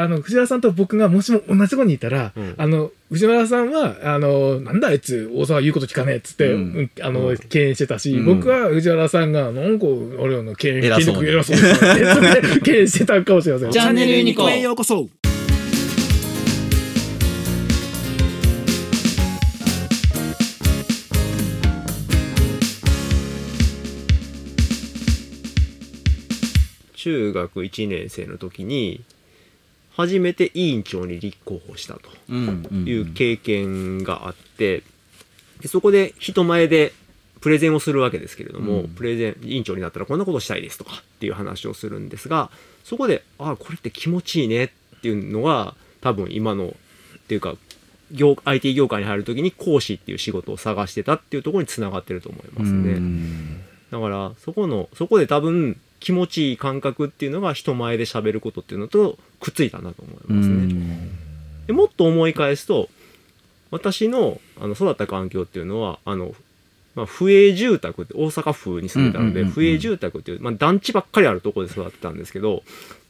あの、藤原さんと僕がもしも同じとこにいたら、うん。あの、藤原さんは、あの、なんだあいつ、大沢言うこと聞かねえっつって、うん。うんあの、敬遠してたし、うん。僕は藤原さんが、なんか、俺の敬遠、敬遠してたかもしれません。チャンネルユニコへようこそ。中学1年生の時に初めて委員長に立候補したと。いう経験があってでそこで人前でプレゼンをするわけですけれども、うん。プレゼン委員長になったらこんなことしたいですとかっていう話をするんですがそこであこれって気持ちいいねっていうのが多分今のっていうか業 IT 業界に入る時に講師っていう仕事を探してたっていうところにつながってると思いますね。うん。だからそこのそこで多分気持ちいい感覚っていうのが人前で喋ることっていうのとくっついたなと思いますね。でもっと思い返すと私のあの育った環境っていうのはあの、まあ、府営住宅って大阪府に住んでたので、うんうんうんうん府営住宅っていう、まあ、団地ばっかりあるところで育ってたんですけど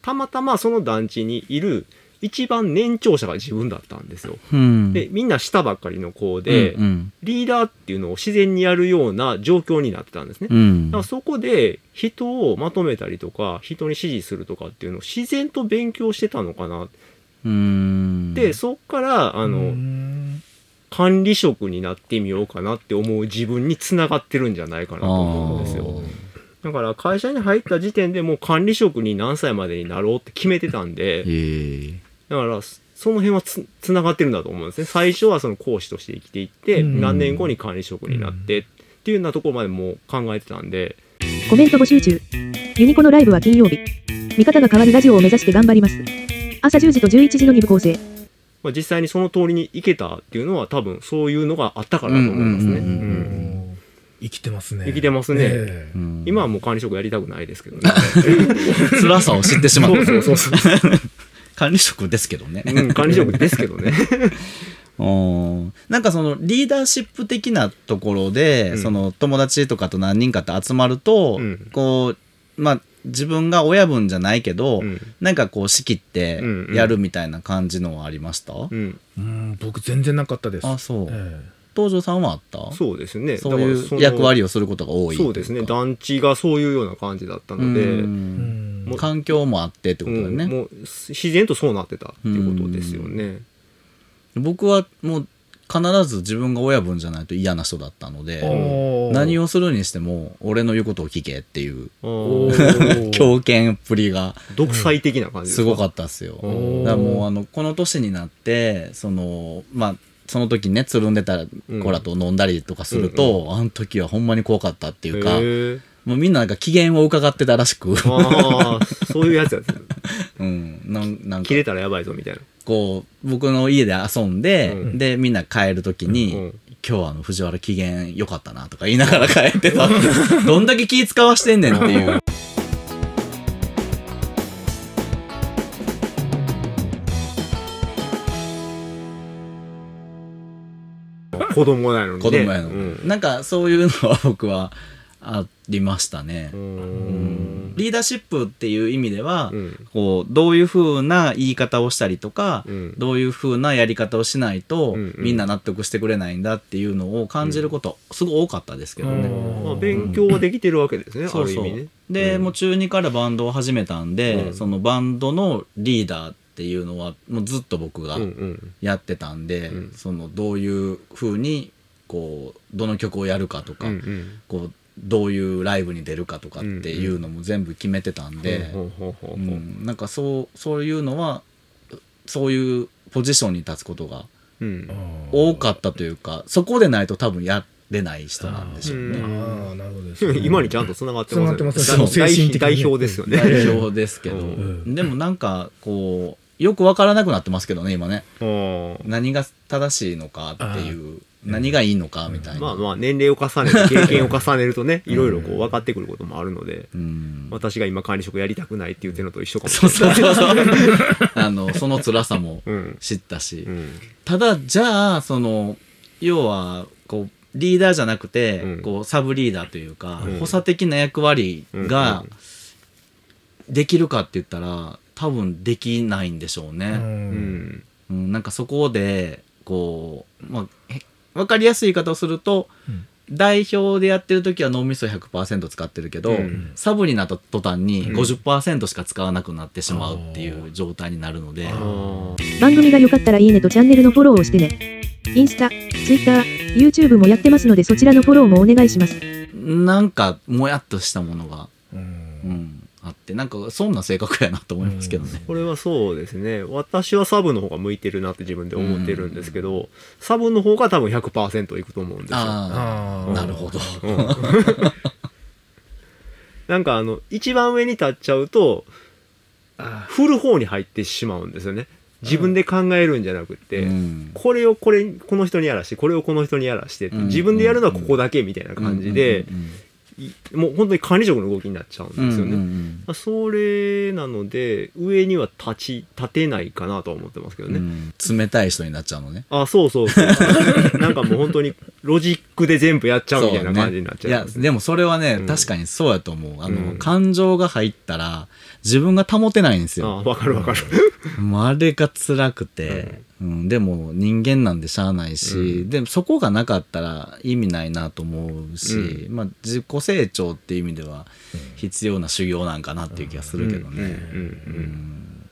たまたまその団地にいる一番年長者が自分だったんですよ。うん。でみんな下ばっかりの子で、うんうん。リーダーっていうのを自然にやるような状況になってたんですね。うん。だからそこで人をまとめたりとか人に指示するとかっていうのを自然と勉強してたのかな。うん。でそっからああの管理職になってみようかなって思う自分につながってるんじゃないかなと思うんですよ。だから会社に入った時点でもう管理職に何歳までになろうって決めてたんでええだからそその辺はつつながってるんだと思うんですね最初はその講師として生きていってうん何年後に管理職になってっていうようなところまでもう考えてたんでコメント募集中。ユニコのライブは金曜日。見方が変わるラジオを目指して頑張ります。朝10時と11時の2部構成。まあ、実際にその通りに行けたっていうのは多分そういうのがあったからだと思いますね。生きてますね。生きてますねええうん今はもう管理職やりたくないですけどね。辛さを知ってしまったそうそうそうそう、管理職ですけどね。うん、管理職ですけどね。うん。なんかそのリーダーシップ的なところで、うん。その友達とかと何人かって集まると、うん。こうまあ自分が親分じゃないけど、うん。なんかこう仕切ってやるみたいな感じのはありました、うん、うん、僕全然なかったです。あそう。え東條さんはあった？そうですね。そういう役割をすることが多いそうですね。団地がそういうような感じだったので、うん環境もあってってことだよね、うんもう自然とそうなってたっていうことですよね。僕はもう必ず自分が親分じゃないと嫌な人だったので何をするにしても俺の言うことを聞けっていう 強権っぷりが独裁的な感じですごかっったっすよ。だからもうあのこの年になってそのまあその時ねつるんでた子らと飲んだりとかすると、あの時はほんまに怖かったっていうかへもうみんななんか機嫌を伺ってたらしく、ああ、そういうやつやつ。うん、なんなんか。切れたらやばいぞみたいな。こう僕の家で遊んで、うん。でみんな帰る時に、うん今日はあの藤原機嫌良かったなとか言いながら帰ってた。どんだけ気使わしてんねんっていう。子供なのにね。子供やの、うん。なんかそういうのは僕はありましたね、ううん。んリーダーシップっていう意味では、うん。こうどういう風な言い方をしたりとか、うん。どういう風なやり方をしないと、うんうん。みんな納得してくれないんだっていうのを感じること、すごい多かったですけどね。まあ、勉強はできてるわけですね、そうそう。ある意味ね。で、うん。もう中2からバンドを始めたんで、うん。そのバンドのリーダーっていうのはもうずっと僕がうんうん。やってたんで、うん。そのどういう風にこうどの曲をやるかとか、うんうん。こうどういうライブに出るかとかっていうのも全部決めてたんで、なんかそうそういうのはそういうポジションに立つことがうん。多かったというかそこでないと多分やれない人なんでしょうね。ああ、なるほどですね。今にちゃんと繋がってます繋がってます代表ですよね。代表ですけど、うん。でもなんかこうよくわからなくなってますけどね今ね。うん。何が正しいのかっていう何がいいのかみたいな、まあまあ年齢を重ねて経験を重ねるとねいろいろこう分かってくることもあるのでうん。私が今管理職やりたくないって言ってるのと一緒かもしれない。そうそうそう あのその辛さもうん。知ったし、うん。ただじゃあその要はこうリーダーじゃなくて、うん。こうサブリーダーというか、うん。補佐的な役割ができるかって言ったら多分できないんでしょううね。うん。ん。うん、なんかそこで、こう、まあ、へわかりやすい言い方をすると、うん。代表でやってる時は脳みそ100%使ってるけど、うん。サブになった途端にうん。50%しか使わなくなってしまうっていう状態になるので、番組が良かったらいいねとチャンネルのフォローをしてね。インスタ、ツイッター、YouTube もやってますのでそちらのフォローもお願いします。なんかもやっとしたものが、うん。うん、あって、なんかそんな性格やなと思いますけどね。これはそうですね。私はサブの方が向いてるなって自分で思ってるんですけど、サブの方が多分100%いくと思うんですよ。ああ、なるほど。うん。なんかあの一番上に立っちゃうとあ振る方に入ってしまうんですよね。自分で考えるんじゃなくって、うん。これをこれこの人にやらしてこれをこの人にやらして自分でやるのはここだけみたいな感じで、うん。いもう本当に管理職の動きになっちゃうんですよね、うんうんまあそれなので上には立ち立てないかなとは思ってますけどね、うん。冷たい人になっちゃうのね。あそうそうそう。なんかもう本当にロジックで全部やっちゃうみたいな感じになっちゃいますそうね。いや、でもそれはね、うん。確かにそうやと思う。あの、うん。感情が入ったら、自分が保てないんですよ。あわかるわかる。もうあれが辛くて、うん、でも人間なんでしゃあないし、うん。でもそこがなかったら意味ないなと思うし、まあ自己成長っていう意味では必要な修行なんかなっていう気がするけどね。うん。うん。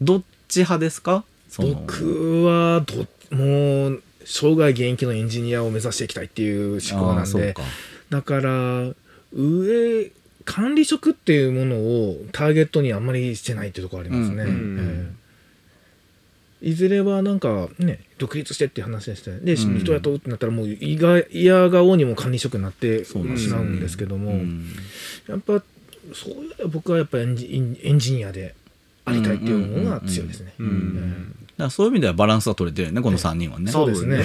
どっち派ですか？僕はどもう生涯現役のエンジニアを目指していきたいっていう思考なんで。だから上管理職っていうものをターゲットにあんまりしてないっていうところありますね、うんうんええ。いずれはなんかね独立してっていう話でした。よで、うん。人雇うってなったらもういが嫌顔にも管理職になってしまうんですけども、うんやっぱそういう僕はやっぱエンジエンジニアでありたいっていうのが強いですね。だそういう意味ではバランスは取れてるよね、この3人はね。そうですね。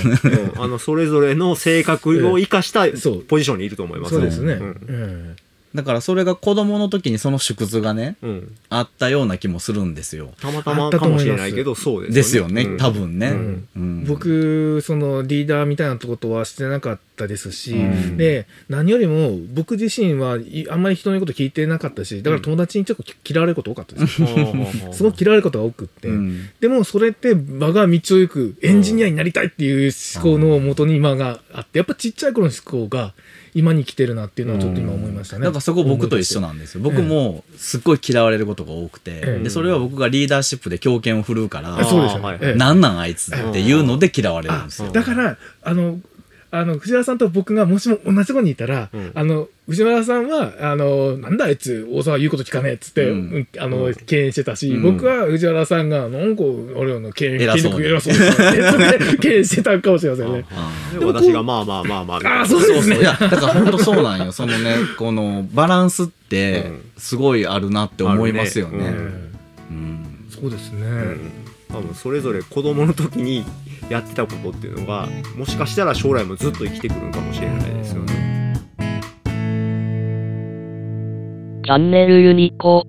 あのそれぞれの性格を生かしたそう。ポジションにいると思いますそうですね。うん。うんだからそれが子供の時にその縮図がね、うん。あったような気もするんですよ。たまたまかもしれないけどそうですですよね、うん。多分ね。うん。うん。僕そのリーダーみたいなことはしてなかったですし、うん。で何よりも僕自身はいあんまり人の言うこと聞いてなかったしだから友達にちょっと嫌われること多かったです、すごく嫌われることが多くって、うん。でもそれって場が道を行くエンジニアになりたいっていう思考のもとに今があってやっぱちっちゃい頃の思考が今に来てるなっていうのはちょっと今思いましたね。だからそこ僕と一緒なんですよ。僕もすっごい嫌われることが多くて、ええで、それは僕がリーダーシップで強権を振るうから、あそうですよね。はいええなんなんあいつっていうので嫌われるんですよ。だからあのあの藤原さんと僕がもしも同じところにいたら、うん。あの藤原さんはあのなんだあいつ大沢言うこと聞かねえっつって、うん。うんあの敬遠してたし、うん。僕は藤原さんがなんか俺の敬遠偉そうに。権力偉そうですねって敬遠してたかもしれませんね。あで私がまあまあまあまあああそうですね。いや、だから本当そうなんよ。そのね、このバランスってうん。すごいあるなって思いますよね。ね。うん。そうですね。多分それぞれ子供の時にやってたことっていうのがもしかしたら将来もずっと生きてくるのかもしれないですよね。チャンネルユニコ